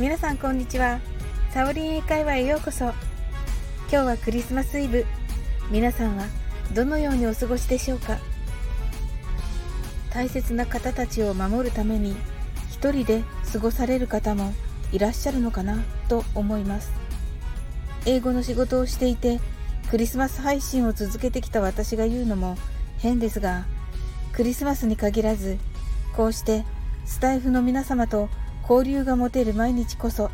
皆さんこんにちは。サオリン英会話へようこそ。今日はクリスマスイブ。皆さんはどのようにお過ごしでしょうか？大切な方たちを守るために一人で過ごされる方もいらっしゃるのかな？と思います。英語の仕事をしていてクリスマス配信を続けてきた私が言うのも変ですがクリスマスに限らずこうしてスタイフの皆様と交流が持てる毎日こそ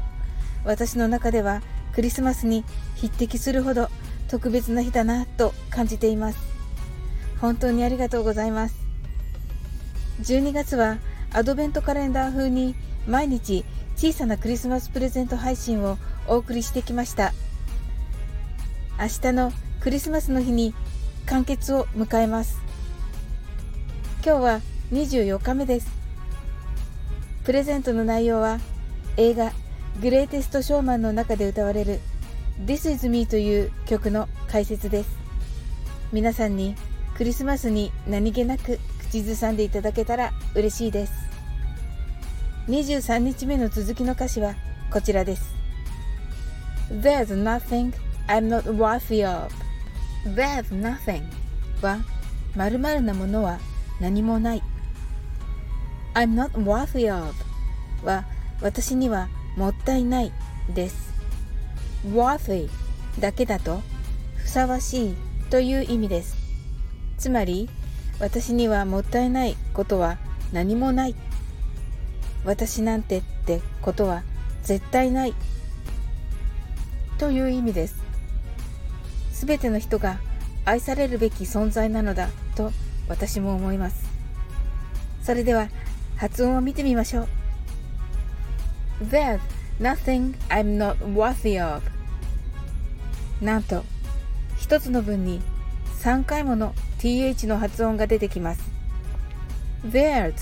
私の中ではクリスマスに匹敵するほど特別な日だなと感じています。本当にありがとうございます。12月はアドベントカレンダー風に毎日小さなクリスマスプレゼント配信をお送りしてきました。明日のクリスマスの日に完結を迎えます。今日は24日目です。プレゼントの内容は映画グレイテストショーマンの中で歌われる This is me という曲の解説です。皆さんにクリスマスに何気なく口ずさんでいただけたら嬉しいです。23日目の続きの歌詞はこちらです。There's nothing I'm not worthy of. There's nothing は〇〇なものは何もない。I'm not worthy of は私にはもったいないです。worthy だけだとふさわしいという意味です。つまり私にはもったいないことは何もない。私なんてってことは絶対ない。という意味です。すべての人が愛されるべき存在なのだと私も思います。それでは発音を見てみましょう There's nothing I'm not worthy of なんと一つの文に3回もの th の発音が出てきます There's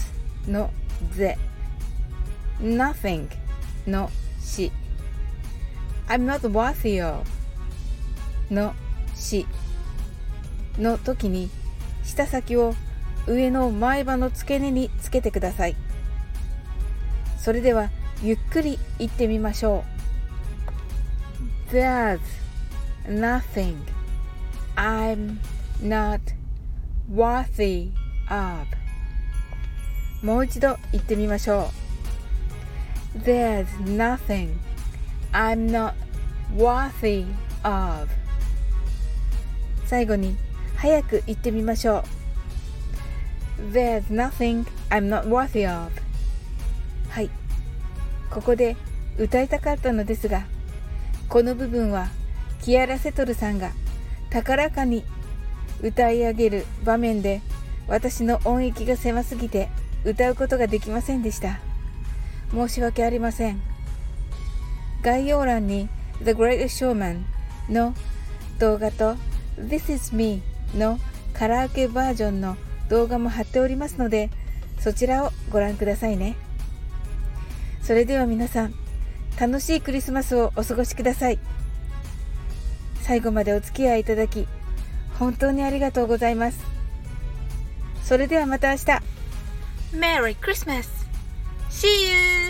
の the nothing のし I'm not worthy of のしの時に舌先を上の前歯の付け根につけてください。それではゆっくり言ってみましょう。There's nothing I'm not worthy of. もう一度言ってみましょう。There's nothing I'm not worthy of. 最後に早く言ってみましょう。There's nothing I'm not worthy of. はい。ここで歌いたかったのですがこの部分はキアラ・セトルさんが高らかに歌い上げる場面で私の音域が狭すぎて歌うことができませんでした。申し訳ありません。概要欄に The Great Showman の動画と This is Me のカラオケバージョンの動画も貼っておりますのでそちらをご覧くださいねそれでは皆さん楽しいクリスマスをお過ごしください最後までお付き合いいただき本当にありがとうございますそれではまた明日 Merry Christmas! See you!